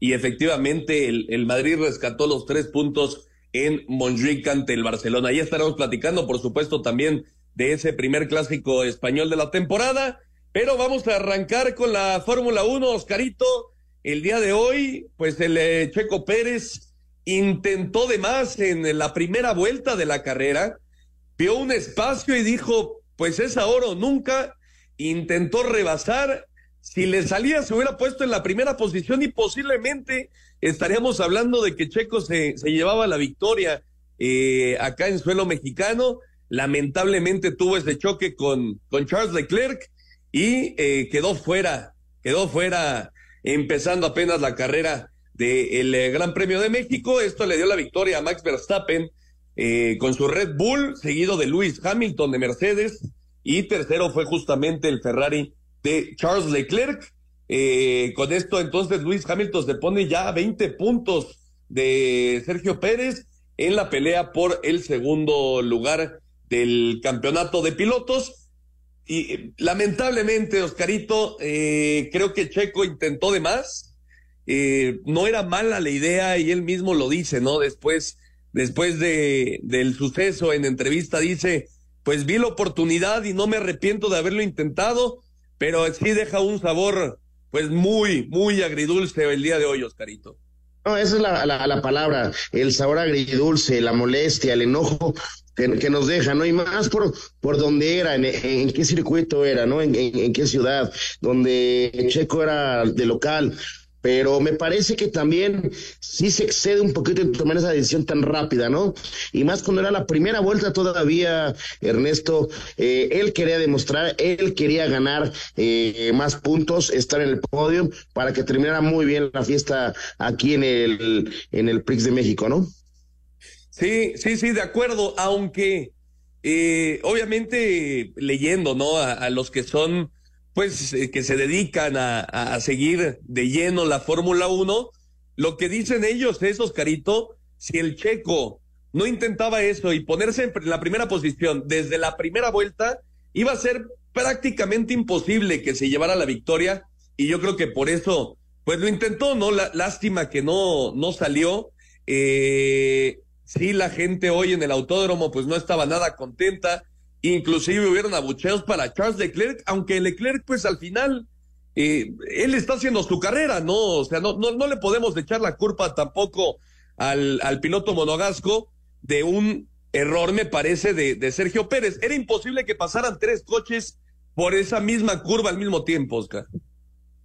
y efectivamente el, Madrid rescató los tres puntos en Montjuic ante el Barcelona. Ya estaremos platicando, por supuesto, también de ese primer clásico español de la temporada, pero vamos a arrancar con la Fórmula 1, Oscarito. El día de hoy, pues el eh, Checo Pérez intentó de más en la primera vuelta de la carrera, vio un espacio y dijo, pues es ahora o nunca, intentó rebasar si le salía, se hubiera puesto en la primera posición y posiblemente estaríamos hablando de que Checo se, se llevaba la victoria eh, acá en suelo mexicano. Lamentablemente tuvo ese choque con, con Charles Leclerc y eh, quedó fuera, quedó fuera empezando apenas la carrera del eh, Gran Premio de México. Esto le dio la victoria a Max Verstappen con su Red Bull, seguido de Lewis Hamilton de Mercedes y tercero fue justamente el Ferrari de Charles Leclerc. Eh, con esto, entonces, Luis Hamilton se pone ya a 20 puntos de Sergio Pérez en la pelea por el segundo lugar del campeonato de pilotos. Y lamentablemente, Oscarito, eh, creo que Checo intentó de más. Eh, no era mala la idea y él mismo lo dice, ¿no? Después, después de, del suceso en entrevista dice, pues vi la oportunidad y no me arrepiento de haberlo intentado pero sí deja un sabor pues muy, muy agridulce el día de hoy, Oscarito. No, esa es la, la, palabra, el sabor agridulce, la molestia, el enojo que, nos deja, ¿no? Y más por, por dónde era, en, qué circuito era, ¿no? En, en, qué ciudad, donde Checo era de local, pero me parece que también sí se excede un poquito en tomar esa decisión tan rápida, ¿no? Y más cuando era la primera vuelta todavía, Ernesto, eh, él quería demostrar, él quería ganar eh, más puntos, estar en el podio para que terminara muy bien la fiesta aquí en el, en el Prix de México, ¿no? Sí, sí, sí, de acuerdo, aunque eh, obviamente leyendo, ¿no? a los que son pues eh, que se dedican a, seguir de lleno la Fórmula 1, lo que dicen ellos es, Oscarito, si el checo no intentaba eso y ponerse en la primera posición desde la primera vuelta, iba a ser prácticamente imposible que se llevara la victoria y yo creo que por eso, pues lo intentó, ¿no? La, lástima que no, no salió. Eh, sí, la gente hoy en el autódromo pues no estaba nada contenta Inclusive hubieron abucheos para Charles Leclerc, aunque Leclerc pues al final eh, él está haciendo su carrera, ¿no? O sea, no, no, no le podemos echar la culpa tampoco al, al piloto monogasco de un error, me parece, de, de Sergio Pérez. Era imposible que pasaran tres coches por esa misma curva al mismo tiempo, Oscar.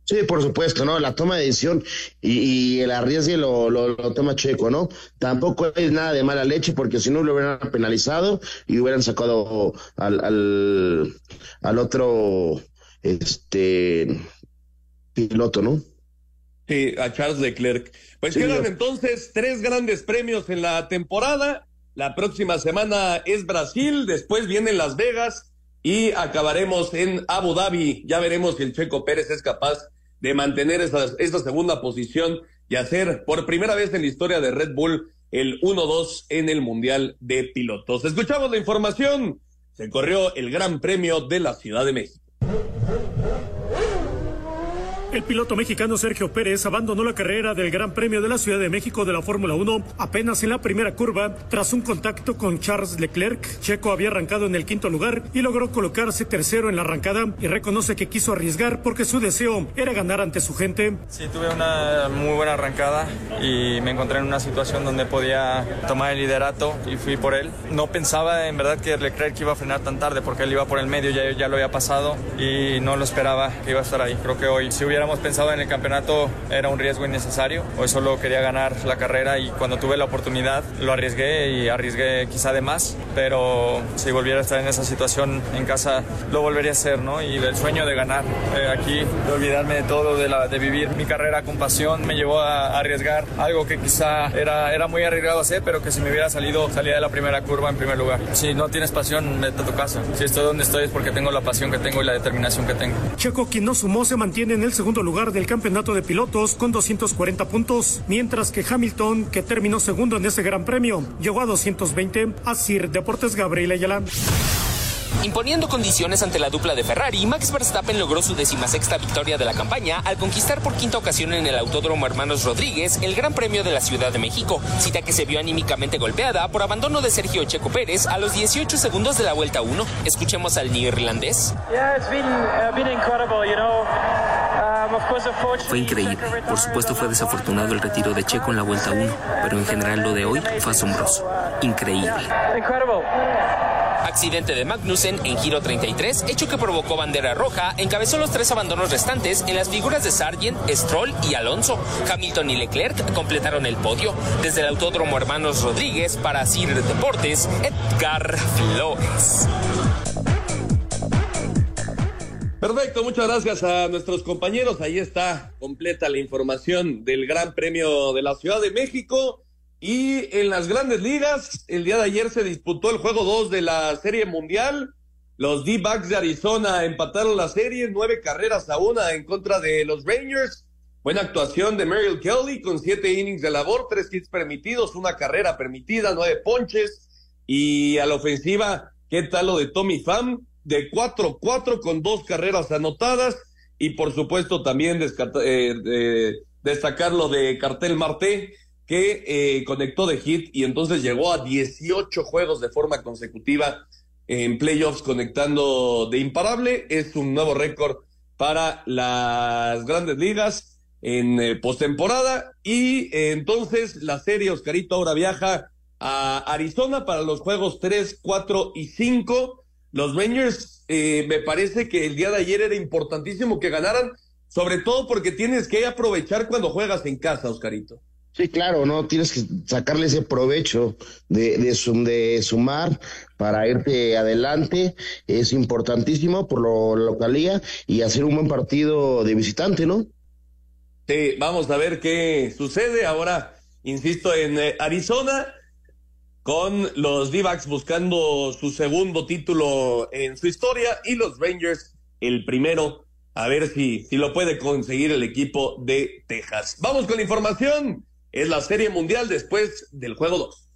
Sí, por supuesto, ¿no? La toma de decisión y, el arriesgue lo, lo, toma Checo, ¿no? Tampoco es nada de mala leche porque si no lo hubieran penalizado y hubieran sacado al, al, al otro este piloto, ¿no? Sí, a Charles Leclerc. Pues quedan entonces tres grandes premios en la temporada. La próxima semana es Brasil, después viene Las Vegas y acabaremos en Abu Dhabi. Ya veremos si el Checo Pérez es capaz de mantener esta, segunda posición y hacer por primera vez en la historia de Red Bull el 1-2 en el Mundial de Pilotos. Escuchamos la información. Se corrió el Gran Premio de la Ciudad de México. El piloto mexicano Sergio Pérez abandonó la carrera del Gran Premio de la Ciudad de México de la Fórmula 1 apenas en la primera curva tras un contacto con Charles Leclerc. Checo había arrancado en el quinto lugar y logró colocarse tercero en la arrancada y reconoce que quiso arriesgar porque su deseo era ganar ante su gente. Sí, tuve una muy buena arrancada y me encontré en una situación donde podía tomar el liderato y fui por él. No pensaba en verdad que Leclerc iba a frenar tan tarde porque él iba por el medio, ya, ya lo había pasado y no lo esperaba que iba a estar ahí. Creo que hoy si hubiera hubiéramos pensado en el campeonato era un riesgo innecesario. Hoy solo quería ganar la carrera y cuando tuve la oportunidad lo arriesgué y arriesgué quizá de más, pero si volviera a estar en esa situación en casa lo volvería a hacer, ¿no? Y el sueño de ganar eh, aquí, de olvidarme de todo, de, la, de vivir mi carrera con pasión, me llevó a, arriesgar algo que quizá era, era muy arriesgado hacer, pero que si me hubiera salido, salía de la primera curva en primer lugar. Si no tienes pasión, vete a tu casa. Si estoy donde estoy es porque tengo la pasión que tengo y la determinación que tengo. Checo, quien no sumó, se mantiene en el segundo lugar del campeonato de pilotos con 240 puntos, mientras que Hamilton, que terminó segundo en ese gran premio, llegó a 220. Así, Deportes Gabriel Ayala. Imponiendo condiciones ante la dupla de Ferrari, Max Verstappen logró su decimasexta victoria de la campaña al conquistar por quinta ocasión en el Autódromo Hermanos Rodríguez el Gran Premio de la Ciudad de México, cita que se vio anímicamente golpeada por abandono de Sergio Checo Pérez a los 18 segundos de la vuelta 1. Escuchemos al neerlandés. Fue increíble. Por supuesto fue desafortunado el retiro de Checo en la vuelta 1, pero en general lo de hoy fue asombroso. Increíble. Accidente de Magnussen en giro 33, hecho que provocó bandera roja, encabezó los tres abandonos restantes en las figuras de Sargent, Stroll y Alonso. Hamilton y Leclerc completaron el podio. Desde el Autódromo Hermanos Rodríguez para Cir Deportes, Edgar Flores. Perfecto, muchas gracias a nuestros compañeros. Ahí está completa la información del Gran Premio de la Ciudad de México. Y en las grandes ligas, el día de ayer se disputó el juego 2 de la Serie Mundial. Los D-Backs de Arizona empataron la serie, nueve carreras a una en contra de los Rangers. Buena actuación de Merrill Kelly con siete innings de labor, tres hits permitidos, una carrera permitida, nueve ponches. Y a la ofensiva, ¿qué tal lo de Tommy Pham? de 4-4 con dos carreras anotadas y por supuesto también eh, destacar lo de Cartel Marte que eh, conectó de hit y entonces llegó a 18 juegos de forma consecutiva en playoffs conectando de imparable. Es un nuevo récord para las grandes ligas en eh, postemporada y entonces la serie Oscarito ahora viaja a Arizona para los juegos 3, 4 y 5 los Rangers, eh, me parece que el día de ayer era importantísimo que ganaran, sobre todo porque tienes que aprovechar cuando juegas en casa, Oscarito. Sí, claro, ¿no? Tienes que sacarle ese provecho de, de, sumar para irte adelante. Es importantísimo por lo localía y hacer un buen partido de visitante, ¿no? Sí, vamos a ver qué sucede. Ahora, insisto, en eh, Arizona con los d buscando su segundo título en su historia y los Rangers el primero. A ver si, si lo puede conseguir el equipo de Texas. Vamos con la información. Es la Serie Mundial después del juego 2.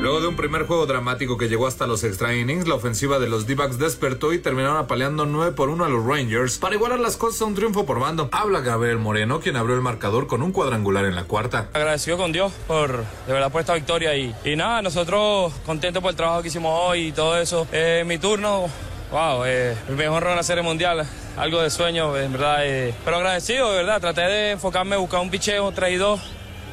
Luego de un primer juego dramático que llegó hasta los extra innings, la ofensiva de los D-backs despertó y terminaron apaleando 9 por 1 a los Rangers para igualar las cosas a un triunfo por bando. Habla Gabriel Moreno, quien abrió el marcador con un cuadrangular en la cuarta. Agradecido con Dios por de verdad por esta victoria y, y nada, nosotros contentos por el trabajo que hicimos hoy y todo eso. Eh, mi turno, wow, eh, mi mejor run en la serie mundial algo de sueño, en verdad. Eh, pero agradecido, de verdad. Traté de enfocarme, buscar un picheo, traído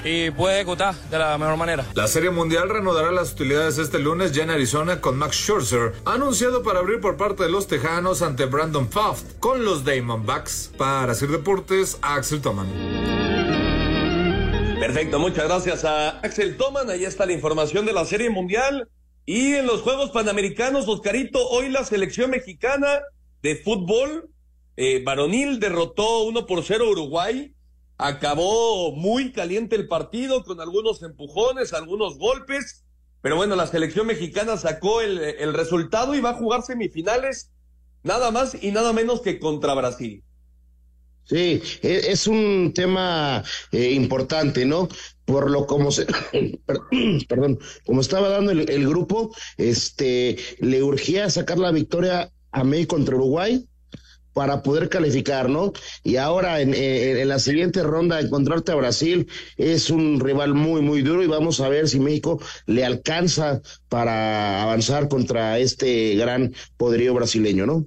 y puede ejecutar de la mejor manera. La Serie Mundial reanudará las hostilidades este lunes ya en Arizona con Max Scherzer, anunciado para abrir por parte de los Tejanos ante Brandon Pfaff con los Diamondbacks. Para hacer deportes, Axel Toman. Perfecto, muchas gracias a Axel Toman. Ahí está la información de la Serie Mundial. Y en los Juegos Panamericanos, Oscarito, hoy la selección mexicana de fútbol eh, varonil derrotó 1 por 0 Uruguay Acabó muy caliente el partido con algunos empujones, algunos golpes, pero bueno, la selección mexicana sacó el, resultado y va a jugar semifinales nada más y nada menos que contra Brasil. Sí, e, es un tema eh, importante, ¿no? Por lo como se, perdón, como estaba dando el, grupo, este, le urgía sacar la victoria a México contra Uruguay para poder calificar, ¿no? Y ahora en, en, la siguiente ronda encontrarte a Brasil es un rival muy, muy duro y vamos a ver si México le alcanza para avanzar contra este gran poderío brasileño, ¿no?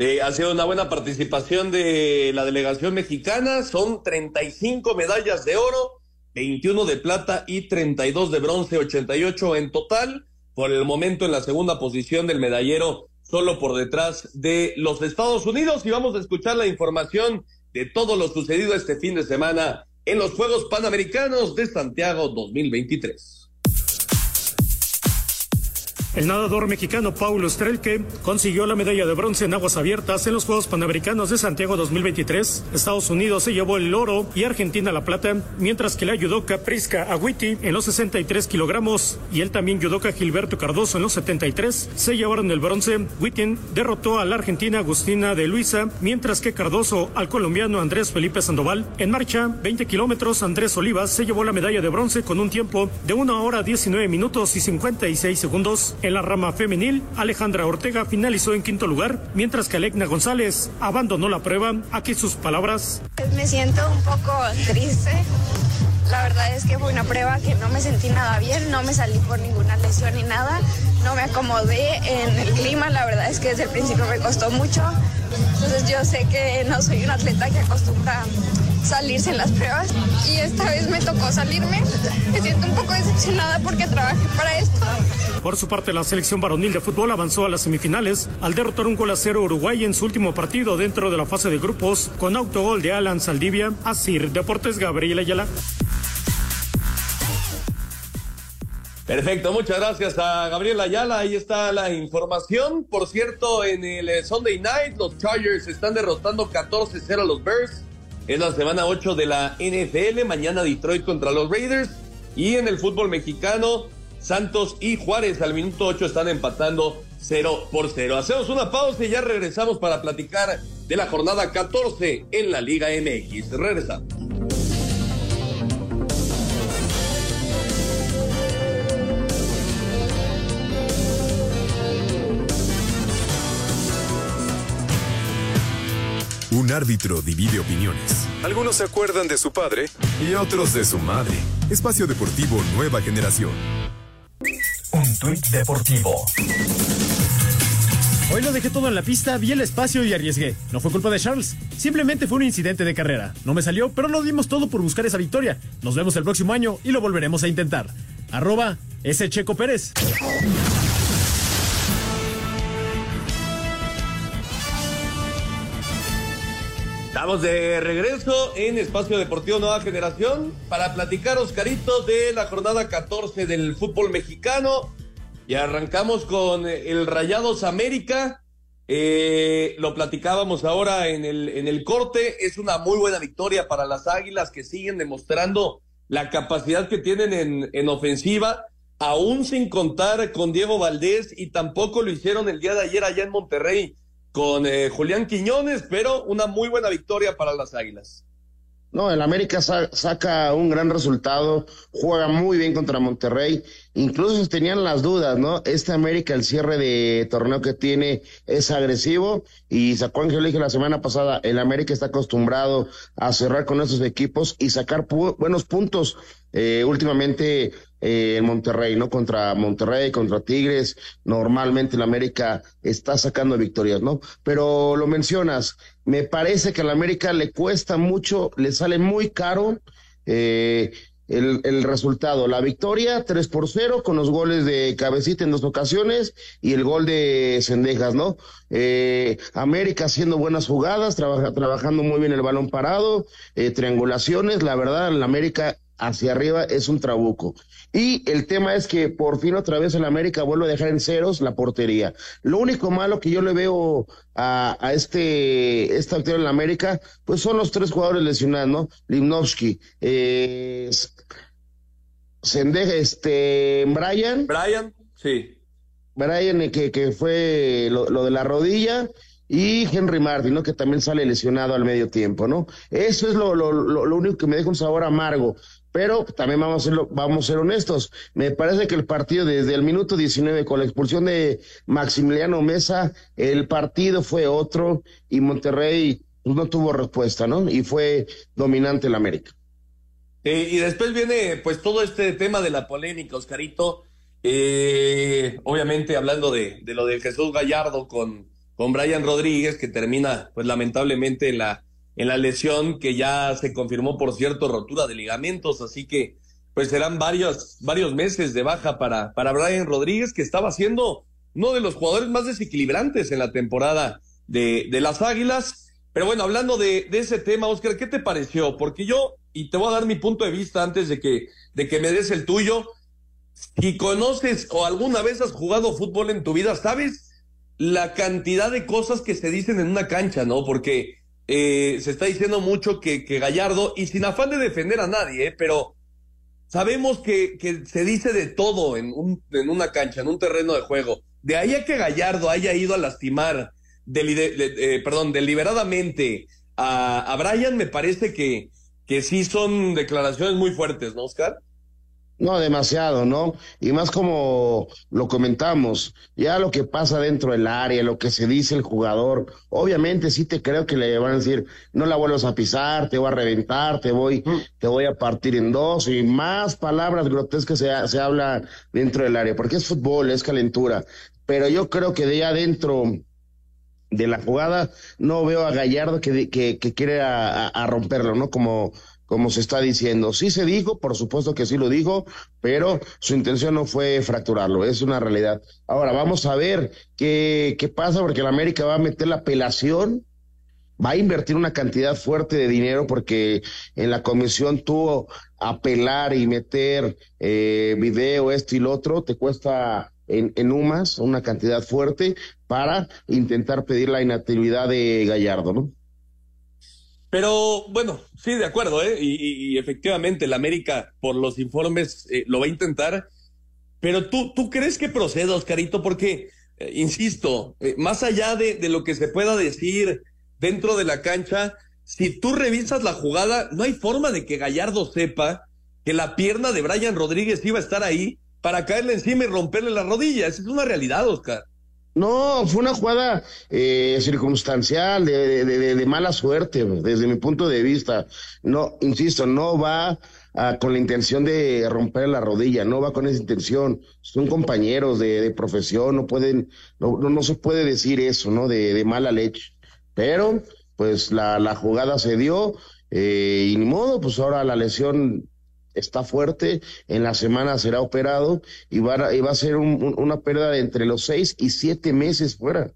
Eh, ha sido una buena participación de la delegación mexicana, son 35 medallas de oro, 21 de plata y 32 de bronce, 88 en total. Por el momento en la segunda posición del medallero solo por detrás de los Estados Unidos y vamos a escuchar la información de todo lo sucedido este fin de semana en los Juegos Panamericanos de Santiago 2023. El nadador mexicano Paulo Strelke consiguió la medalla de bronce en aguas abiertas en los Juegos Panamericanos de Santiago 2023. Estados Unidos se llevó el oro y Argentina la plata, mientras que le ayudó Prisca Agüiti en los 63 kilogramos y él también judoka Gilberto Cardoso en los 73 se llevaron el bronce. Witten derrotó a la argentina Agustina de Luisa, mientras que Cardoso al colombiano Andrés Felipe Sandoval. En marcha, 20 kilómetros, Andrés Olivas se llevó la medalla de bronce con un tiempo de 1 hora 19 minutos y 56 segundos. La rama femenil, Alejandra Ortega finalizó en quinto lugar, mientras que Alecna González abandonó la prueba. Aquí sus palabras. Me siento un poco triste. La verdad es que fue una prueba que no me sentí nada bien, no me salí por ninguna lesión ni nada, no me acomodé en el clima, la verdad es que desde el principio me costó mucho. Entonces yo sé que no soy un atleta que acostumbra salirse en las pruebas y esta vez me tocó salirme. Me siento un poco decepcionada porque trabajé para esto. Por su parte, la selección varonil de fútbol avanzó a las semifinales al derrotar un gol a cero Uruguay en su último partido dentro de la fase de grupos con autogol de Alan Saldivia. Asir Deportes Gabriel Ayala. Perfecto, muchas gracias a Gabriel Ayala. Ahí está la información. Por cierto, en el eh, Sunday Night, los Chargers están derrotando 14-0 a los Bears. Es la semana 8 de la NFL. Mañana Detroit contra los Raiders. Y en el fútbol mexicano, Santos y Juárez al minuto 8 están empatando 0 por 0. Hacemos una pausa y ya regresamos para platicar de la jornada 14 en la Liga MX. Regresamos. Un árbitro divide opiniones. Algunos se acuerdan de su padre y otros de su madre. Espacio Deportivo Nueva Generación. Un tuit deportivo. Hoy lo dejé todo en la pista, vi el espacio y arriesgué. No fue culpa de Charles, simplemente fue un incidente de carrera. No me salió, pero lo dimos todo por buscar esa victoria. Nos vemos el próximo año y lo volveremos a intentar. Arroba S. Checo Pérez. Estamos de regreso en Espacio Deportivo Nueva Generación para platicar, Oscarito, de la jornada 14 del fútbol mexicano. Y arrancamos con el Rayados América. Eh, lo platicábamos ahora en el, en el corte. Es una muy buena victoria para las Águilas que siguen demostrando la capacidad que tienen en, en ofensiva, aún sin contar con Diego Valdés y tampoco lo hicieron el día de ayer allá en Monterrey con eh, Julián Quiñones, pero una muy buena victoria para las Águilas. No, el América saca un gran resultado, juega muy bien contra Monterrey, incluso tenían las dudas, ¿no? Este América, el cierre de torneo que tiene es agresivo y sacó Ángel dije la semana pasada, el América está acostumbrado a cerrar con esos equipos y sacar buenos puntos. Eh, últimamente eh, en Monterrey, ¿no? Contra Monterrey, contra Tigres, normalmente el América está sacando victorias, ¿no? Pero lo mencionas, me parece que al América le cuesta mucho, le sale muy caro eh, el, el, resultado. La victoria, 3 por 0, con los goles de Cabecita en dos ocasiones y el gol de Cendejas, ¿no? Eh, América haciendo buenas jugadas, trabaja, trabajando muy bien el balón parado, eh, triangulaciones, la verdad, el América hacia arriba es un trabuco. Y el tema es que por fin otra vez el América vuelve a dejar en ceros la portería. Lo único malo que yo le veo a, a este, esta actividad en la América, pues son los tres jugadores lesionados, ¿no? Limnovsky, eh, Sendeja, este, Brian. Brian, sí. Brian, eh, que, que fue lo, lo de la rodilla, y Henry Martin, ¿no? Que también sale lesionado al medio tiempo, ¿no? Eso es lo, lo, lo, lo único que me deja un sabor amargo. Pero también vamos a, ser, vamos a ser honestos. Me parece que el partido desde el minuto 19 con la expulsión de Maximiliano Mesa, el partido fue otro y Monterrey pues, no tuvo respuesta, ¿no? Y fue dominante el América. Eh, y después viene pues todo este tema de la polémica, Oscarito. Eh, obviamente hablando de, de lo de Jesús Gallardo con, con Brian Rodríguez, que termina pues lamentablemente en la en la lesión que ya se confirmó, por cierto, rotura de ligamentos, así que pues serán varios, varios meses de baja para, para Brian Rodríguez, que estaba siendo uno de los jugadores más desequilibrantes en la temporada de, de las Águilas. Pero bueno, hablando de, ese tema, Oscar, ¿qué te pareció? Porque yo, y te voy a dar mi punto de vista antes de que, de que me des el tuyo, si conoces o alguna vez has jugado fútbol en tu vida, sabes la cantidad de cosas que se dicen en una cancha, ¿no? Porque eh, se está diciendo mucho que, que, Gallardo, y sin afán de defender a nadie, eh, pero sabemos que, que, se dice de todo en, un, en una cancha, en un terreno de juego. De ahí a que Gallardo haya ido a lastimar, eh, perdón, deliberadamente a, a Brian, me parece que, que sí son declaraciones muy fuertes, ¿no, Oscar? No, demasiado, ¿no? Y más como lo comentamos, ya lo que pasa dentro del área, lo que se dice el jugador, obviamente sí te creo que le van a decir, no la vuelvas a pisar, te voy a reventar, te voy, te voy a partir en dos, y más palabras grotescas se, se habla dentro del área, porque es fútbol, es calentura. Pero yo creo que de adentro de la jugada no veo a Gallardo que, que, que quiere a, a romperlo, ¿no? Como como se está diciendo. Sí se dijo, por supuesto que sí lo dijo, pero su intención no fue fracturarlo, es una realidad. Ahora, vamos a ver qué, qué pasa, porque la América va a meter la apelación, va a invertir una cantidad fuerte de dinero, porque en la comisión tuvo apelar y meter eh, video, esto y lo otro, te cuesta en, en UMAS una cantidad fuerte para intentar pedir la inactividad de Gallardo, ¿no? Pero bueno, sí, de acuerdo, ¿eh? Y, efectivamente, el América, por los informes, eh, lo va a intentar. Pero tú, ¿tú crees que proceda, Oscarito? Porque, eh, insisto, eh, más allá de, de, lo que se pueda decir dentro de la cancha, si tú revisas la jugada, no hay forma de que Gallardo sepa que la pierna de Brian Rodríguez iba a estar ahí para caerle encima y romperle la rodilla. Esa es una realidad, Oscar. No, fue una jugada eh, circunstancial, de, de, de, mala suerte, desde mi punto de vista. No, insisto, no va a, con la intención de romper la rodilla, no va con esa intención. Son compañeros de, profesión, no pueden, no, no, se puede decir eso, ¿no? De, mala leche. Pero, pues la, la jugada se dio, eh, y ni modo, pues ahora la lesión está fuerte, en la semana será operado y va a, y va a ser un, un, una pérdida de entre los seis y siete meses fuera.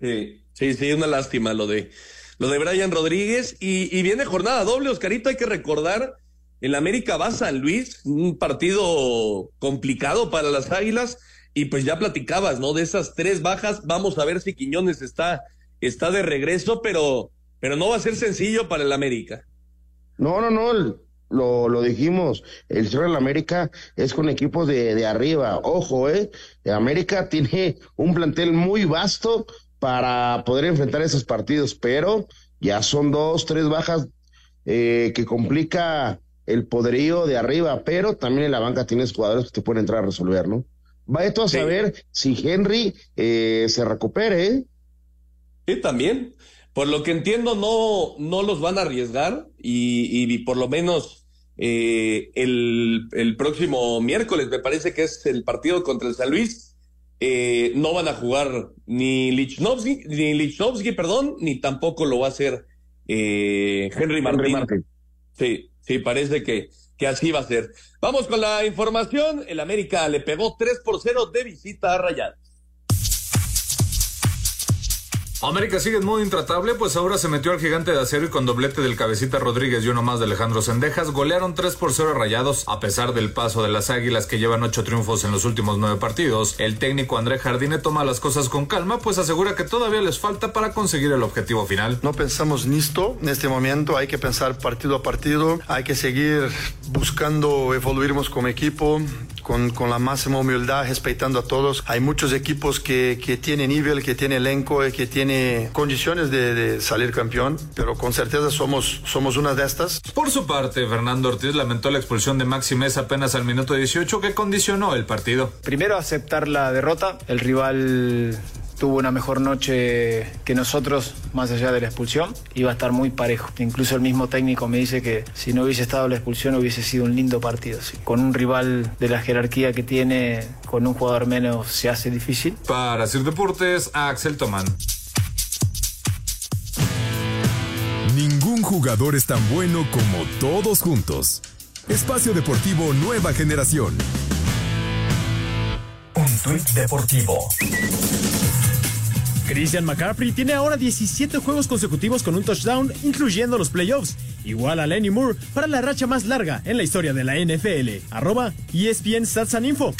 Sí, sí, sí, una lástima lo de lo de Brian Rodríguez y, y viene jornada doble, Oscarito, hay que recordar, el América va a San Luis, un partido complicado para las Águilas y pues ya platicabas, ¿no? De esas tres bajas, vamos a ver si Quiñones está, está de regreso, pero, pero no va a ser sencillo para el América. No, no, no, lo, lo dijimos, el Cerro de la América es con equipos de, de arriba. Ojo, eh, América tiene un plantel muy vasto para poder enfrentar esos partidos, pero ya son dos, tres bajas eh, que complica el poderío de arriba, pero también en la banca tienes jugadores que te pueden entrar a resolver, ¿no? Vaya todo a sí. saber si Henry eh, se recupere, ¿eh? Sí, también. Por lo que entiendo, no, no los van a arriesgar y, y por lo menos eh, el, el, próximo miércoles, me parece que es el partido contra el San Luis. Eh, no van a jugar ni Lichnowsky, ni Lichnowsky, perdón, ni tampoco lo va a hacer eh, Henry Martín. Henry Martín. Sí, sí, parece que, que así va a ser. Vamos con la información. El América le pegó 3 por 0 de visita a Rayados. América sigue en modo intratable, pues ahora se metió al gigante de acero y con doblete del cabecita Rodríguez y uno más de Alejandro Sendejas, golearon 3 por 0 rayados, a pesar del paso de las águilas que llevan 8 triunfos en los últimos 9 partidos. El técnico André Jardine toma las cosas con calma, pues asegura que todavía les falta para conseguir el objetivo final. No pensamos en esto en este momento, hay que pensar partido a partido, hay que seguir buscando evoluirnos como equipo, con, con, la máxima humildad, respetando a todos. Hay muchos equipos que, que tienen nivel, que tienen elenco, que tienen condiciones de, de, salir campeón, pero con certeza somos, somos una de estas. Por su parte, Fernando Ortiz lamentó la expulsión de Maxi Mesa apenas al minuto 18 que condicionó el partido. Primero aceptar la derrota, el rival tuvo una mejor noche que nosotros, más allá de la expulsión, iba a estar muy parejo. Incluso el mismo técnico me dice que si no hubiese estado la expulsión hubiese sido un lindo partido. ¿sí? Con un rival de la jerarquía que tiene, con un jugador menos, se hace difícil. Para Sir Deportes, Axel Tomán. Ningún jugador es tan bueno como todos juntos. Espacio Deportivo Nueva Generación. Un tuit deportivo. Christian McCaffrey tiene ahora 17 juegos consecutivos con un touchdown, incluyendo los playoffs, igual a Lenny Moore para la racha más larga en la historia de la NFL. Arroba ESPN Stats and Info.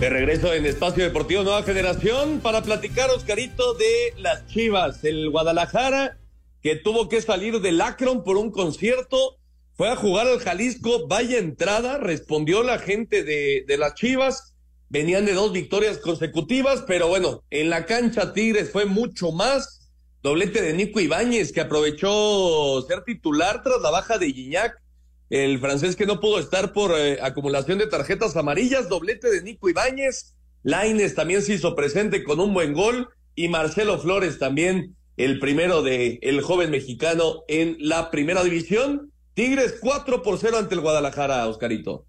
De regreso en Espacio Deportivo Nueva Generación para platicar, Oscarito, de las Chivas. El Guadalajara que tuvo que salir del Akron por un concierto fue a jugar al Jalisco, vaya entrada, respondió la gente de, de las Chivas, venían de dos victorias consecutivas, pero bueno, en la cancha Tigres fue mucho más, Doblete de Nico Ibáñez, que aprovechó ser titular tras la baja de Gignac, el francés que no pudo estar por eh, acumulación de tarjetas amarillas. Doblete de Nico Ibáñez. Laines también se hizo presente con un buen gol. Y Marcelo Flores también, el primero de el joven mexicano en la primera división. Tigres 4 por 0 ante el Guadalajara, Oscarito.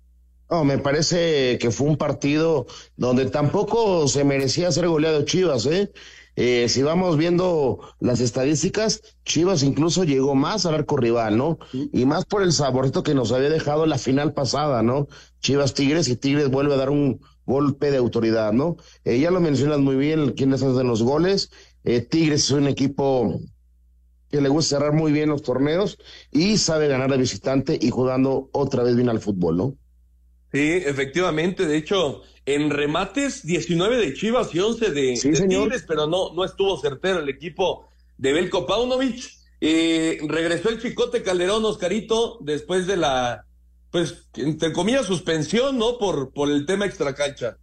No, me parece que fue un partido donde tampoco se merecía ser goleado Chivas, ¿eh? Eh, si vamos viendo las estadísticas, Chivas incluso llegó más al arco rival, ¿no? Y más por el saborito que nos había dejado la final pasada, ¿no? Chivas Tigres y Tigres vuelve a dar un golpe de autoridad, ¿no? Eh, ya lo mencionas muy bien, quiénes hacen los goles. Eh, Tigres es un equipo que le gusta cerrar muy bien los torneos y sabe ganar a visitante y jugando otra vez bien al fútbol, ¿no? Sí, efectivamente. De hecho, en remates, 19 de Chivas y 11 de, Tigres, pero no, no estuvo certero el equipo de Belko Paunovic. Eh, regresó el Chicote Calderón, Oscarito, después de la, pues, entre comillas, suspensión, ¿no? Por, por el tema extracancha.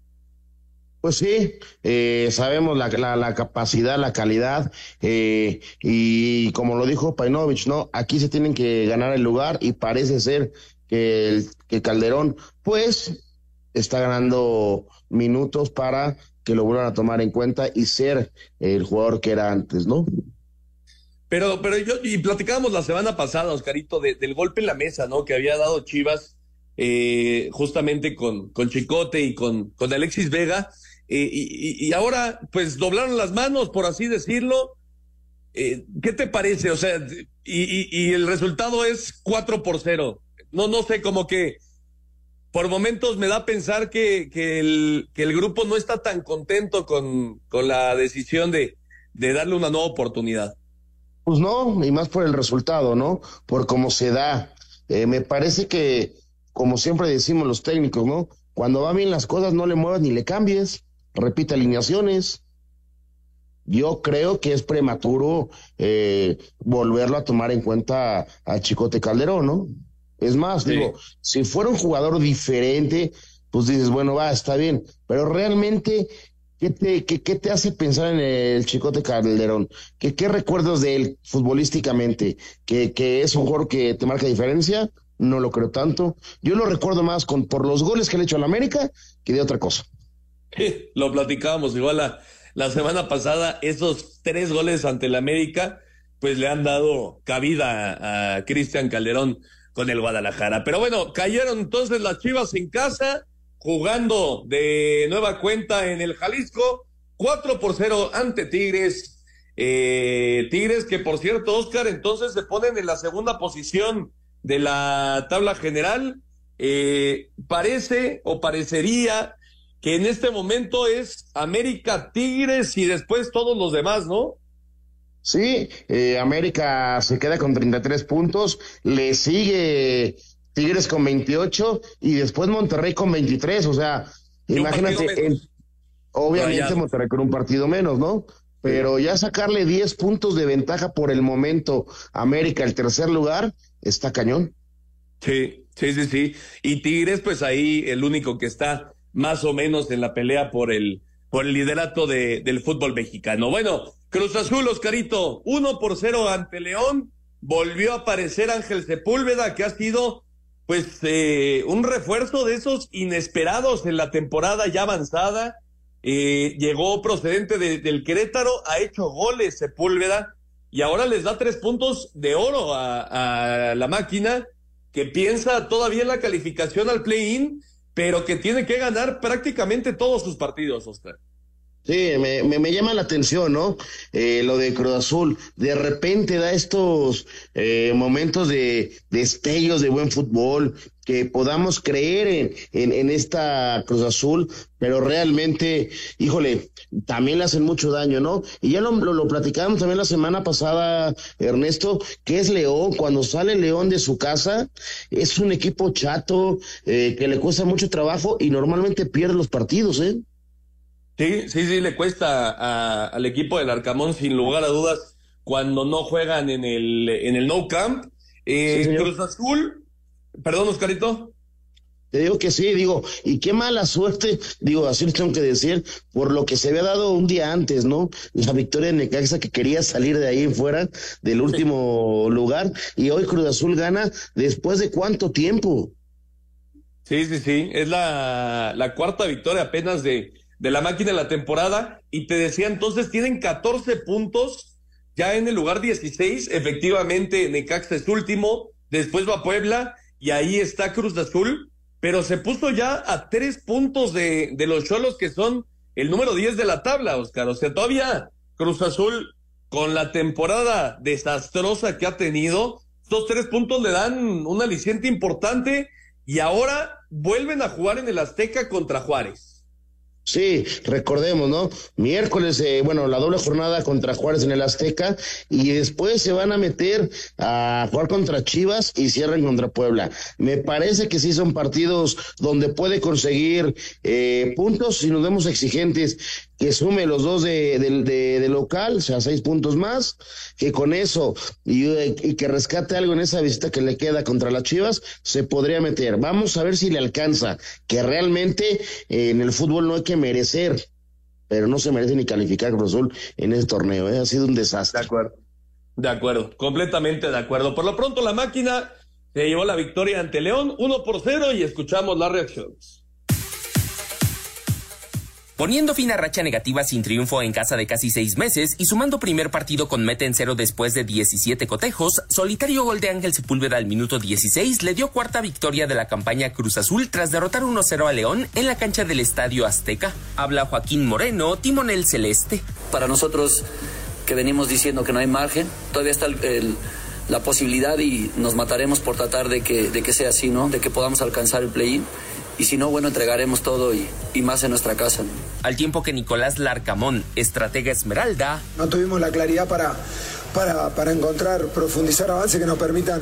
Pues sí, eh, sabemos la, la, capacidad, la calidad, eh, y como lo dijo Painovich, ¿no? Aquí se tienen que ganar el lugar y parece ser que, que Calderón, pues, está ganando minutos para que lo vuelvan a tomar en cuenta y ser el jugador que era antes, ¿no? Pero, pero yo, y platicábamos la semana pasada, Oscarito, del golpe en la mesa, ¿no? Que había dado Chivas eh, justamente con, con Chicote y con, con Alexis Vega. Eh, y, y, ahora, pues doblaron las manos, por así decirlo. Eh, ¿Qué te parece? O sea, y, y, el resultado es 4 por 0 no, no sé, como que por momentos me da a pensar que, que, el, que el grupo no está tan contento con, con la decisión de, de darle una nueva oportunidad. Pues no, y más por el resultado, ¿no? Por cómo se da. Eh, me parece que, como siempre decimos los técnicos, ¿no? Cuando va bien las cosas, no le muevas ni le cambies, repite alineaciones. Yo creo que es prematuro eh, volverlo a tomar en cuenta a Chicote Calderón, ¿no? Es más, digo, si fuera un jugador diferente, pues dices, bueno, va, está bien, pero realmente, ¿qué te, qué, qué te hace pensar en el Chicote Calderón? ¿Qué, qué recuerdos de él futbolísticamente? ¿Que, ¿Que es un jugador que te marca diferencia? No lo creo tanto. Yo lo recuerdo más con, por los goles que le ha hecho al América que de otra cosa. lo platicábamos igual la, la semana pasada, esos tres goles ante el América, pues le han dado cabida a Cristian Calderón con el Guadalajara. Pero bueno, cayeron entonces las Chivas en casa, jugando de nueva cuenta en el Jalisco, 4 por 0 ante Tigres. Eh, Tigres que por cierto, Oscar, entonces se ponen en la segunda posición de la tabla general. Eh, parece o parecería que en este momento es América Tigres y después todos los demás, ¿no? Sí, eh, América se queda con 33 puntos, le sigue Tigres con 28 y después Monterrey con 23, o sea, imagínate, obviamente Monterrey con un partido menos, ¿no? Pero ya sacarle 10 puntos de ventaja por el momento América, el tercer lugar, está cañón. Sí, sí, sí, sí. Y Tigres, pues ahí el único que está más o menos en la pelea por el, por el liderato de, del fútbol mexicano. Bueno, Cruz Azul, Oscarito, uno por cero ante León. Volvió a aparecer Ángel Sepúlveda, que ha sido, pues, eh, un refuerzo de esos inesperados en la temporada ya avanzada. Eh, llegó procedente del Querétaro, ha hecho goles Sepúlveda y ahora les da tres puntos de oro a, la máquina que piensa todavía en la calificación al play-in, pero que tiene que ganar prácticamente todos sus partidos, Oscar. Sí, me, me, llama la atención, ¿no? Eh, lo de Cruz Azul. De repente da estos eh, momentos de destellos de buen fútbol, que podamos creer en, en, esta Cruz Azul, pero realmente, híjole, también le hacen mucho daño, ¿no? Y ya lo, lo, platicábamos también la semana pasada, Ernesto, que es León, cuando sale León de su casa, es un equipo chato, eh, que le cuesta mucho trabajo y normalmente pierde los partidos, ¿eh? Sí, sí, sí, le cuesta al equipo del Arcamón, sin lugar a dudas, cuando no juegan en el, en el No Camp. Eh, Cruz Azul, perdón, Oscarito. Te digo que sí, digo, y qué mala suerte, digo, así lo tengo que decir, por lo que se había dado un día antes, ¿no? La victoria de Necaxa que quería salir de ahí fuera del último lugar, y hoy Cruz Azul gana después de cuánto tiempo. Sí, sí, sí, es la, la cuarta victoria apenas de, de la máquina de la temporada, y te decía entonces, tienen 14 puntos ya en el lugar 16, efectivamente Necaxa es último, después va Puebla, y ahí está Cruz Azul pero se puso ya a tres puntos de, de los Cholos que son el número 10 de la tabla, Oscar. O sea, todavía Cruz Azul, con la temporada desastrosa que ha tenido, estos tres puntos le dan un aliciente importante y ahora vuelven a jugar en el Azteca contra Juárez. Sí, recordemos, ¿no? Miércoles, eh, bueno, la doble jornada contra Juárez en el Azteca y después se van a meter a jugar contra Chivas y cierran contra Puebla. Me parece que sí son partidos donde puede conseguir eh, puntos si nos vemos exigentes que sume los dos de, de, local, o sea, seis puntos más, que con eso y, y, que rescate algo en esa visita que le queda contra las Chivas, se podría meter. Vamos a ver si le alcanza, que realmente eh, en el fútbol no hay que merecer, pero no se merece ni calificar Cruz Azul en este torneo, ¿eh? ha sido un desastre. De acuerdo, de acuerdo, completamente de acuerdo. Por lo pronto la máquina se llevó la victoria ante León, uno por cero y escuchamos las reacciones. Poniendo fin a racha negativa sin triunfo en casa de casi seis meses y sumando primer partido con meta en cero después de 17 cotejos, solitario gol de Ángel Sepúlveda al minuto 16 le dio cuarta victoria de la campaña Cruz Azul tras derrotar 1-0 a León en la cancha del Estadio Azteca. Habla Joaquín Moreno, timonel celeste. Para nosotros que venimos diciendo que no hay margen, todavía está la posibilidad y nos mataremos por tratar de que, de que sea así, ¿no? De que podamos alcanzar el play-in y si no, bueno, entregaremos todo y, más en nuestra casa. Al tiempo que Nicolás Larcamón, estratega Esmeralda, no tuvimos la claridad para, para, encontrar, profundizar avances que nos permitan,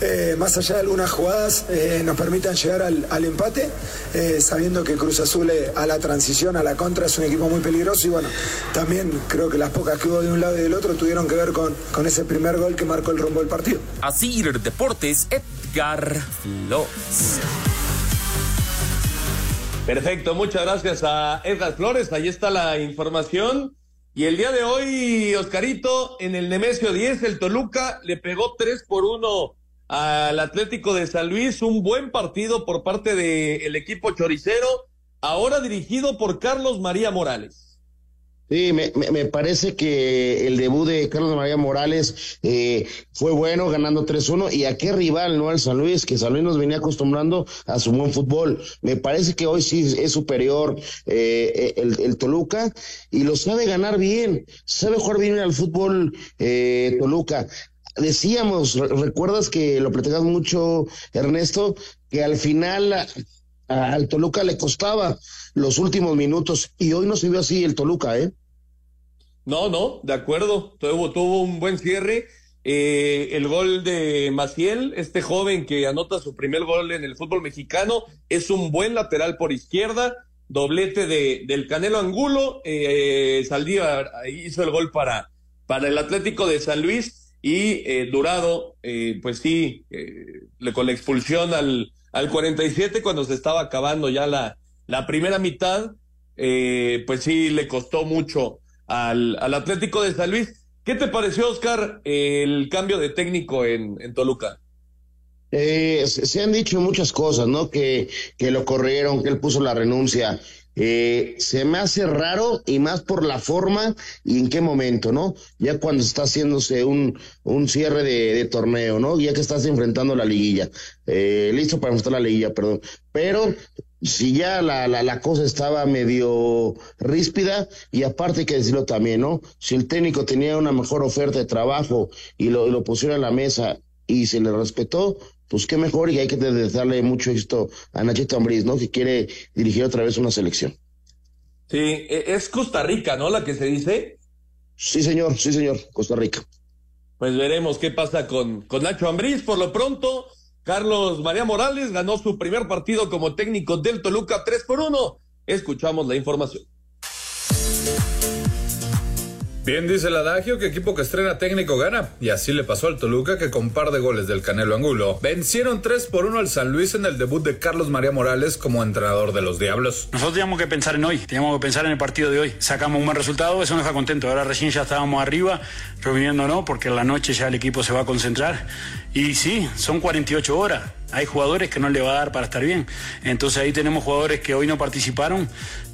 eh, más allá de algunas jugadas, eh, nos permitan llegar al, empate, eh, sabiendo que Cruz Azul a la transición, a la contra, es un equipo muy peligroso y bueno, también creo que las pocas que hubo de un lado y del otro tuvieron que ver con, con ese primer gol que marcó el rumbo del partido. Así Deportes, Edgar Flores. Perfecto, muchas gracias a Edgar Flores. Ahí está la información. Y el día de hoy, Oscarito, en el Nemesio 10, el Toluca le pegó 3 por 1 al Atlético de San Luis. Un buen partido por parte del equipo choricero, ahora dirigido por Carlos María Morales. Sí, me, me, parece que el debut de Carlos María Morales eh, fue bueno, ganando 3-1. Y a qué rival, ¿no? Al San Luis, que San Luis nos venía acostumbrando a su buen fútbol. Me parece que hoy sí es superior eh, el, el, Toluca y lo sabe ganar bien, sabe jugar bien al fútbol eh, Toluca decíamos, recuerdas que lo platicamos mucho, Ernesto, que al final al Toluca le costaba los últimos minutos y hoy no se vio así el Toluca, ¿eh? No, no, de acuerdo, tuvo, tuvo un buen cierre. Eh, el gol de Maciel, este joven que anota su primer gol en el fútbol mexicano, es un buen lateral por izquierda, doblete de, del Canelo Angulo, eh, Saldívar hizo el gol para, para el Atlético de San Luis y eh, Durado, eh, pues sí, le, con la expulsión al, al 47 cuando se estaba acabando ya la, la primera mitad, eh, pues sí le costó mucho al, al, Atlético de San Luis. ¿Qué te pareció, Oscar, el cambio de técnico en, en Toluca? Eh, se han dicho muchas cosas, ¿no? Que, que lo corrieron, que él puso la renuncia. Eh, se me hace raro y más por la forma y en qué momento, ¿no? Ya cuando está haciéndose un, un cierre de, torneo, ¿no? Ya que estás enfrentando la liguilla, eh, listo para enfrentar la liguilla, perdón. Pero si ya la, la, la, cosa estaba medio ríspida y aparte hay que decirlo también, ¿no? Si el técnico tenía una mejor oferta de trabajo y lo, lo pusieron en la mesa y se le respetó, pues qué mejor y hay que darle mucho esto a Nachito Ambriz, ¿no? Que quiere dirigir otra vez una selección. Sí, e, es Costa Rica, ¿no? La que se dice. Sí, señor, sí, señor, Costa Rica. Pues veremos qué pasa con, con Nacho Ambriz. Por lo pronto, Carlos María Morales ganó su primer partido como técnico del Toluca 3 por 1. Escuchamos la información. Bien dice el adagio que equipo que estrena técnico gana, y así le pasó al Toluca que con par de goles del Canelo Angulo vencieron 3 por 1 al San Luis en el debut de Carlos María Morales como entrenador de los Diablos. Nosotros teníamos que pensar en hoy, teníamos que pensar en el partido de hoy. Sacamos un buen resultado, eso nos deja contento. Ahora recién ya estábamos arriba, reuniendo no, porque en la noche ya el equipo se va a concentrar. Y sí, son 48 horas hay jugadores que no le va a dar para estar bien. Entonces ahí tenemos jugadores que hoy no participaron,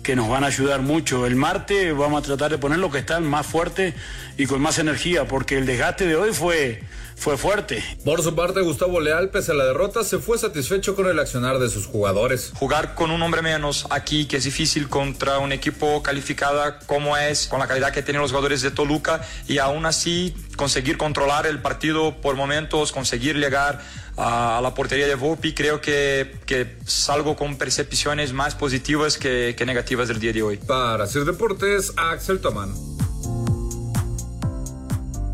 que nos van a ayudar mucho. El martes vamos a tratar de poner lo que están más fuerte y con más energía, porque el desgaste de hoy fue, fue fuerte. Por su parte, Gustavo Leal, pese a la derrota, se fue satisfecho con el accionar de sus jugadores. Jugar con un hombre menos aquí, que es difícil contra un equipo calificada como es, con la calidad que tienen los jugadores de Toluca, y aún así conseguir controlar el partido por momentos, conseguir llegar a, la portería de Volpi, creo que, que, salgo con percepciones más positivas que, que negativas del día de hoy. Para hacer deportes, Axel Tomán.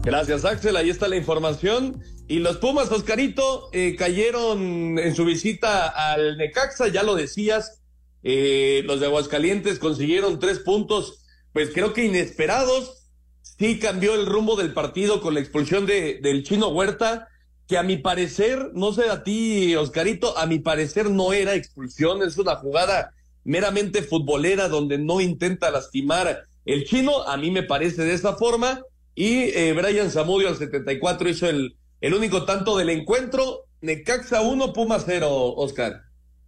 Gracias, Axel. Ahí está la información. Y los Pumas, Oscarito, eh, cayeron en su visita al Necaxa, ya lo decías. Eh, los de Aguascalientes consiguieron tres puntos, pues creo que inesperados. Sí cambió el rumbo del partido con la expulsión de, del chino Huerta que a mi parecer, no sé a ti, Oscarito, a mi parecer no era expulsión, es una jugada meramente futbolera donde no intenta lastimar el chino, a mí me parece de esa forma, y eh, Brian Zamudio al 74 hizo el, el único tanto del encuentro, Necaxa 1, Puma 0, Oscar.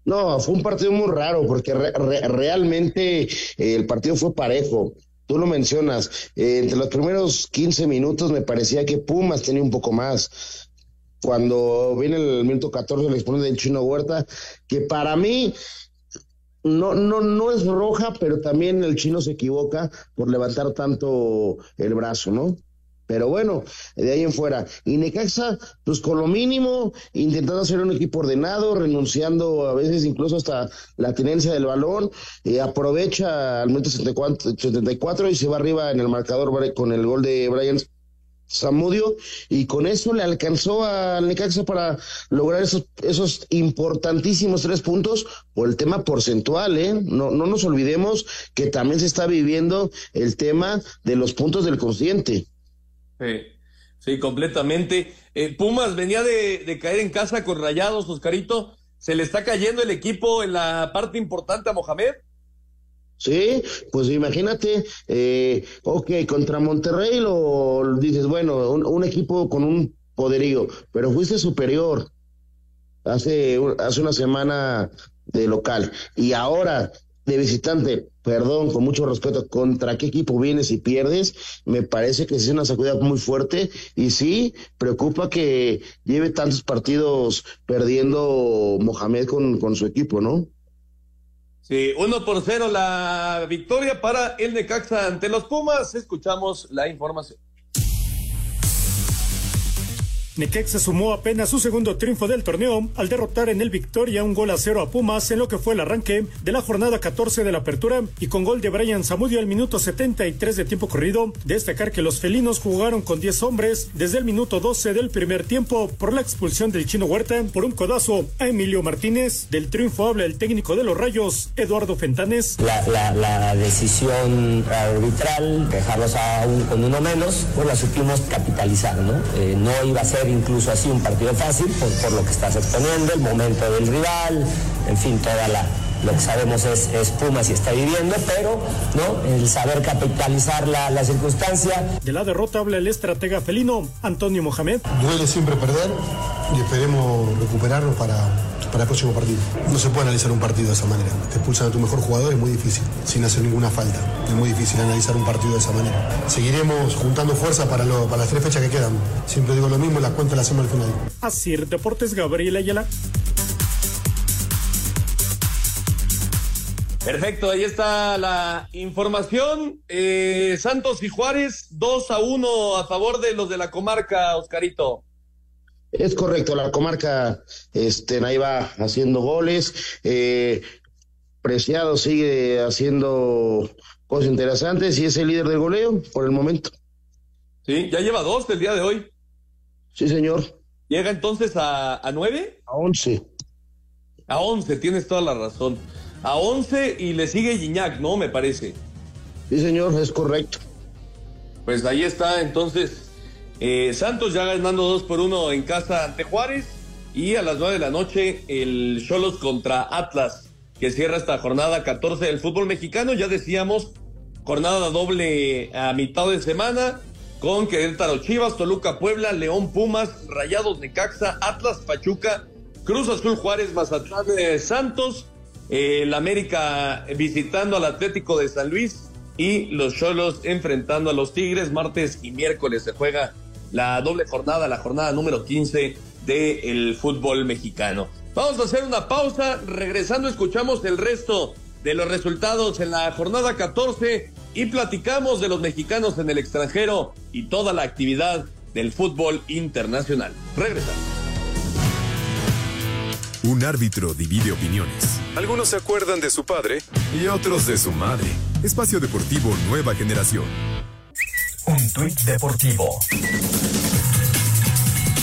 No, fue un partido muy raro porque realmente eh, el partido fue parejo. Tú lo mencionas, eh, entre los primeros 15 minutos me parecía que Pumas tenía un poco más cuando viene el minuto 14 el exponente del Chino Huerta, que para mí no, no, no es roja, pero también el chino se equivoca por levantar tanto el brazo, ¿no? Pero bueno, de ahí en fuera. Y Necaxa, pues con lo mínimo, intentando hacer un equipo ordenado, renunciando a veces incluso hasta la tenencia del balón, eh, aprovecha al minuto 74 y se va arriba en el marcador con el gol de Brian Samudio, y con eso le alcanzó al Necaxa para lograr esos, esos importantísimos tres puntos por el tema porcentual, ¿eh? No, no nos olvidemos que también se está viviendo el tema de los puntos del consciente. Sí, sí, completamente. Eh, Pumas venía de, de caer en casa con rayados, Oscarito. ¿Se le está cayendo el equipo en la parte importante a Mohamed? Sí, pues imagínate, eh, ok, contra Monterrey lo dices, bueno, un, equipo con un poderío, pero fuiste superior hace, hace una semana de local y ahora de visitante, perdón, con mucho respeto, contra qué equipo vienes y pierdes, me parece que es una sacudida muy fuerte y sí, preocupa que lleve tantos partidos perdiendo Mohamed con, con su equipo, ¿no? Sí, uno por cero la victoria para el Necaxa ante los Pumas. Escuchamos la información. Necaxa sumó apenas su segundo triunfo del torneo al derrotar en el Victoria un gol a cero a Pumas en lo que fue el arranque de la jornada 14 de la apertura y con gol de Brian Zamudio al minuto 73 de tiempo corrido. Destacar que los felinos jugaron con 10 hombres desde el minuto 12 del primer tiempo por la expulsión del chino Huerta por un codazo a Emilio Martínez. Del triunfo habla el técnico de los Rayos, Eduardo Fentanes. La, decisión arbitral, dejarlos a con uno menos, pues la supimos capitalizar, ¿no? Eh, no iba a ser incluso así un partido fácil por, lo que estás exponiendo, el momento del rival, en fin, toda la, lo que sabemos es, es, Pumas y está viviendo, pero ¿no? el saber capitalizar la, la, circunstancia. De la derrota habla el estratega felino Antonio Mohamed. Duele siempre perder y esperemos recuperarnos para, para el próximo partido. No se puede analizar un partido de esa manera. Te expulsan a tu mejor jugador, es muy difícil, sin hacer ninguna falta. Es muy difícil analizar un partido de esa manera. Seguiremos juntando fuerza para, lo, para las tres fechas que quedan. Siempre digo lo mismo, las cuentas las hacemos al final. Así, Deportes Gabriel Ayala. Perfecto, ahí está la información. Eh, Santos y Juárez, 2 a 1 a favor de los de la comarca, Oscarito. Es correcto, la comarca este, ahí va haciendo goles. Eh, Preciado sigue haciendo cosas interesantes y es el líder de goleo por el momento. Sí, ya lleva dos del día de hoy. Sí, señor. ¿Llega entonces a, a nueve? A once. A once, tienes toda la razón. A once y le sigue Gignac, ¿no? Me parece. Sí, señor, es correcto. Pues ahí está, entonces, eh, Santos ya ganando 2 por 1 en casa ante Juárez. Y a las 9 de la noche, el Cholos contra Atlas, que cierra esta jornada 14 del fútbol mexicano. Ya decíamos, jornada doble a mitad de semana, con Querétaro Chivas, Toluca Puebla, León Pumas, Rayados Necaxa, Atlas Pachuca, Cruz Azul Juárez, Mazatlán eh, Santos, eh, el América visitando al Atlético de San Luis y los Cholos enfrentando a los Tigres. Martes y miércoles se juega la doble jornada, la jornada número 15 del fútbol mexicano. Vamos a hacer una pausa, regresando escuchamos el resto de los resultados en la jornada 14 y platicamos de los mexicanos en el extranjero y toda la actividad del fútbol internacional. Regresamos. Un árbitro divide opiniones. Algunos se acuerdan de su padre y otros de su madre. Espacio Deportivo Nueva Generación. Un tuit deportivo.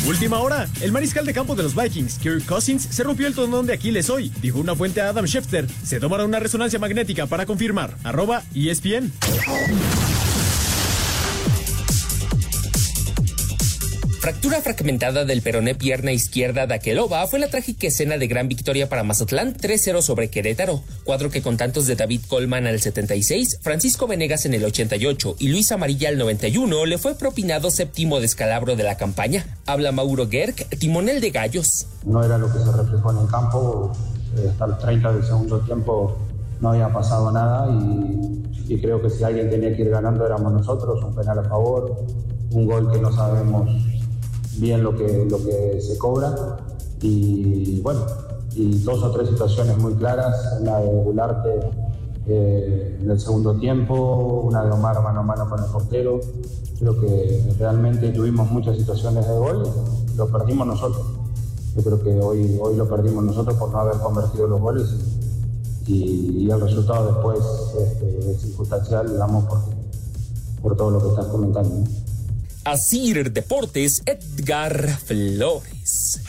Última hora. El mariscal de campo de los Vikings, Kirk Cousins, se rompió el tendón de Aquiles hoy, dijo una fuente a Adam Schefter. Se tomará una resonancia magnética para confirmar. Arroba ESPN. Fractura fragmentada del peroné pierna izquierda de Aqueloba fue la trágica escena de gran victoria para Mazatlán 3-0 sobre Querétaro, cuadro que con tantos de David Colman al 76, Francisco Venegas en el 88 y Luis Amarilla al 91 le fue propinado séptimo descalabro de la campaña. Habla Mauro Gerg, timonel de Gallos. No era lo que se reflejó en el campo, hasta los 30 del segundo tiempo no había pasado nada y creo que si alguien tenía que ir ganando éramos nosotros, un penal a favor, un gol que no sabemos bien lo que, lo que se cobra y bueno, y dos o tres situaciones muy claras, la de Gularte eh, en el segundo tiempo, una de Omar mano a mano con el portero, creo que realmente tuvimos muchas situaciones de gol, lo perdimos nosotros. Yo creo que hoy, hoy lo perdimos nosotros por no haber convertido los goles y, el resultado después este, es circunstancial, digamos, por, por todo lo que estás comentando. Asir Deportes, Edgar Flores.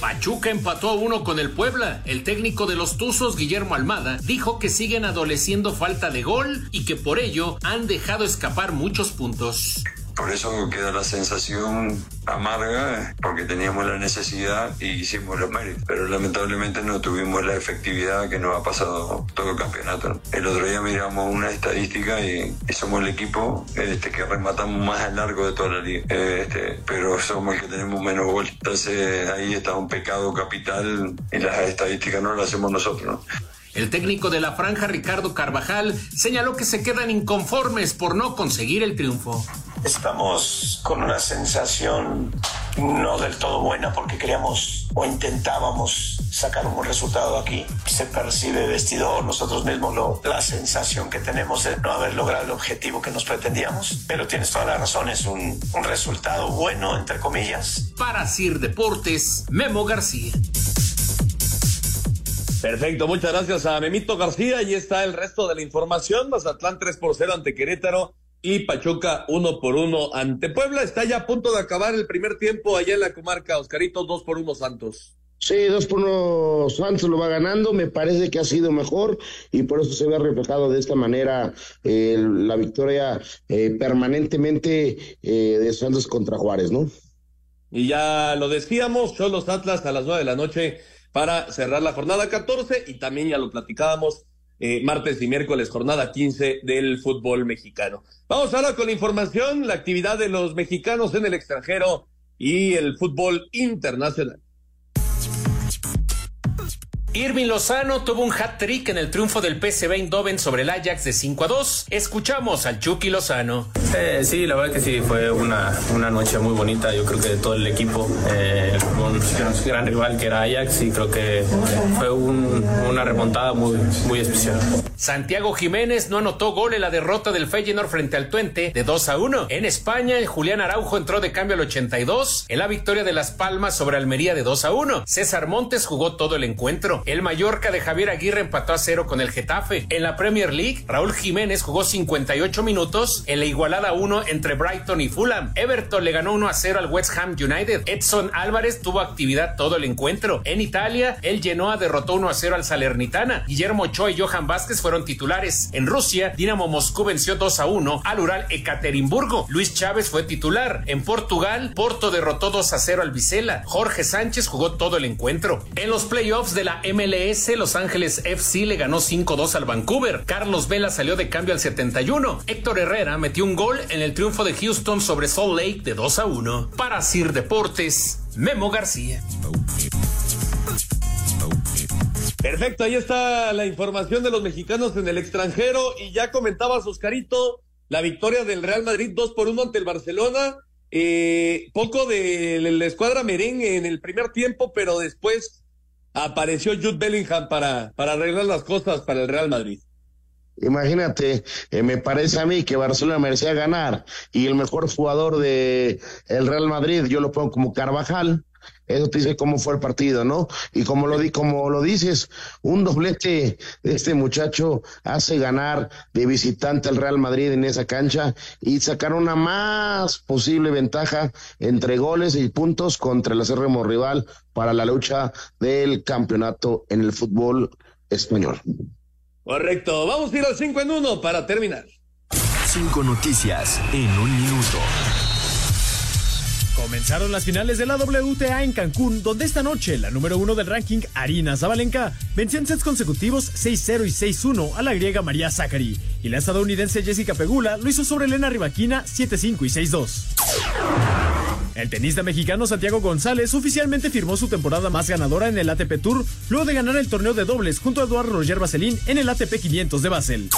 Pachuca empató a uno con el Puebla. El técnico de los Tuzos, Guillermo Almada, dijo que siguen adoleciendo falta de gol y que por ello han dejado escapar muchos puntos. Por eso queda la sensación amarga, porque teníamos la necesidad y hicimos los méritos. Pero lamentablemente no tuvimos la efectividad que nos ha pasado todo el campeonato. El otro día miramos una estadística y, somos el equipo este, que rematamos más al largo de toda la liga. Este, pero somos el que tenemos menos gol. Entonces ahí está un pecado capital y las estadísticas no las hacemos nosotros. ¿no? El técnico de la franja, Ricardo Carvajal, señaló que se quedan inconformes por no conseguir el triunfo. Estamos con una sensación no del todo buena porque queríamos o intentábamos sacar un buen resultado aquí. Se percibe vestidor, nosotros mismos lo, la sensación que tenemos de no haber logrado el objetivo que nos pretendíamos. Pero tienes toda la razón, es un, un resultado bueno, entre comillas. Para Sir Deportes, Memo García. Perfecto, muchas gracias a Memito García. Ahí está el resto de la información. Mazatlán 3 por 0 ante Querétaro y Pachuca 1 por 1 ante Puebla. Está ya a punto de acabar el primer tiempo allá en la comarca. Oscarito, 2 por 1 Santos. Sí, 2 por 1 Santos lo va ganando. Me parece que ha sido mejor y por eso se ve reflejado de esta manera eh, la victoria eh, permanentemente eh, de Santos contra Juárez, ¿no? Y ya lo decíamos, son los Atlas a las 9 de la noche para cerrar la jornada 14 y también ya lo platicábamos eh, martes y miércoles jornada 15 del fútbol mexicano. Vamos ahora con la información, la actividad de los mexicanos en el extranjero y el fútbol internacional. Irving Lozano tuvo un hat-trick en el triunfo del PSV Eindhoven sobre el Ajax de 5 a 2. Escuchamos al Chucky Lozano. Eh, sí, la verdad que sí, fue una, una noche muy bonita, yo creo que de todo el equipo, eh, un gran rival que era Ajax y creo que fue un, una remontada muy, muy especial. Santiago Jiménez no anotó gol en la derrota del Feyenoord frente al Twente de 2 a 1. En España, Julián Araujo entró de cambio al 82 en la victoria de Las Palmas sobre Almería de 2 a 1. César Montes jugó todo el encuentro. El Mallorca de Javier Aguirre empató a cero con el Getafe. En la Premier League, Raúl Jiménez jugó 58 minutos en la igualada 1 entre Brighton y Fulham. Everton le ganó 1 a 0 al West Ham United. Edson Álvarez tuvo actividad todo el encuentro. En Italia, el Genoa derrotó 1 a 0 al Salernitana. Guillermo Ochoa y Johan Vázquez fueron titulares. En Rusia, Dinamo Moscú venció 2 a 1 al Ural Ekaterimburgo. Luis Chávez fue titular. En Portugal, Porto derrotó 2 a 0 al Vicela. Jorge Sánchez jugó todo el encuentro. En los playoffs de la MLS, Los Ángeles FC le ganó 5-2 al Vancouver. Carlos Vela salió de cambio al 71. Héctor Herrera metió un gol en el triunfo de Houston sobre Salt Lake de 2 a 1. Para Sir Deportes, Memo García. Perfecto, ahí está la información de los mexicanos en el extranjero y ya comentabas, Oscarito, la victoria del Real Madrid 2 por 1 ante el Barcelona. Eh, poco de la escuadra merengue en el primer tiempo, pero después apareció Jude Bellingham para, para arreglar las cosas para el Real Madrid. Imagínate, eh, me parece a mí que Barcelona merecía ganar y el mejor jugador de el Real Madrid, yo lo pongo como Carvajal, eso te dice cómo fue el partido, ¿no? Y como lo, di, como lo dices, un doblete de este muchacho hace ganar de visitante al Real Madrid en esa cancha y sacar una más posible ventaja entre goles y puntos contra el acérrimo rival para la lucha del campeonato en el fútbol español. Correcto, vamos a ir al 5 en 1 para terminar. Cinco noticias en un minuto. Comenzaron las finales de la WTA en Cancún, donde esta noche la número uno del ranking, Arina Zabalenka, venció en sets consecutivos 6-0 y 6-1 a la griega María Zachary. Y la estadounidense Jessica Pegula lo hizo sobre Elena Rivaquina 7-5 y 6-2. El tenista mexicano Santiago González oficialmente firmó su temporada más ganadora en el ATP Tour luego de ganar el torneo de dobles junto a Eduardo Roger Vaselín en el ATP 500 de Basel.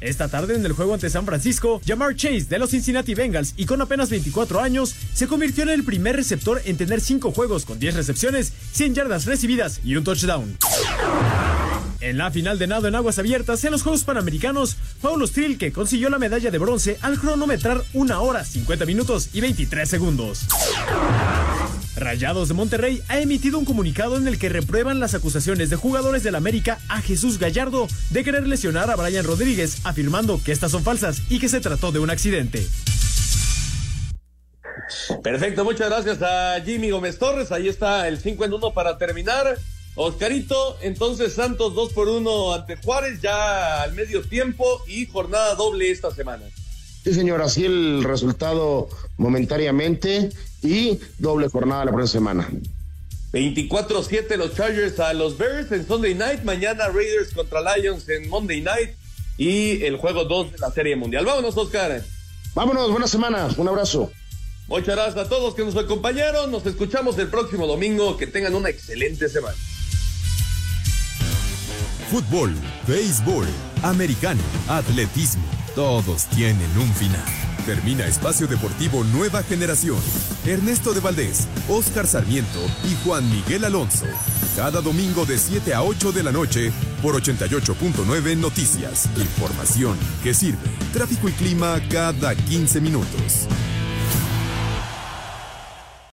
Esta tarde en el juego ante San Francisco, Jamar Chase de los Cincinnati Bengals y con apenas 24 años, se convirtió en el primer receptor en tener 5 juegos con 10 recepciones, 100 yardas recibidas y un touchdown. En la final de nado en aguas abiertas en los Juegos Panamericanos, Paulo Strill que consiguió la medalla de bronce al cronometrar 1 hora 50 minutos y 23 segundos. Rayados de Monterrey ha emitido un comunicado en el que reprueban las acusaciones de jugadores del América a Jesús Gallardo de querer lesionar a Brian Rodríguez, afirmando que estas son falsas y que se trató de un accidente. Perfecto, muchas gracias a Jimmy Gómez Torres. Ahí está el 5 en 1 para terminar. Oscarito, entonces Santos 2 por 1 ante Juárez ya al medio tiempo y jornada doble esta semana. Sí, señor, así el resultado momentáneamente y doble jornada la próxima semana. 24-7 los Chargers a los Bears en Sunday Night, mañana Raiders contra Lions en Monday Night y el juego 2 de la Serie Mundial. Vámonos, Oscar. Vámonos, buena semana, un abrazo. Muchas gracias a todos que nos acompañaron, nos escuchamos el próximo domingo, que tengan una excelente semana. Fútbol, béisbol, americano, atletismo, todos tienen un final. Termina Espacio Deportivo Nueva Generación. Ernesto de Valdés, Oscar Sarmiento y Juan Miguel Alonso. Cada domingo de 7 a 8 de la noche por 88.9 Noticias. Información que sirve. Tráfico y clima cada 15 minutos.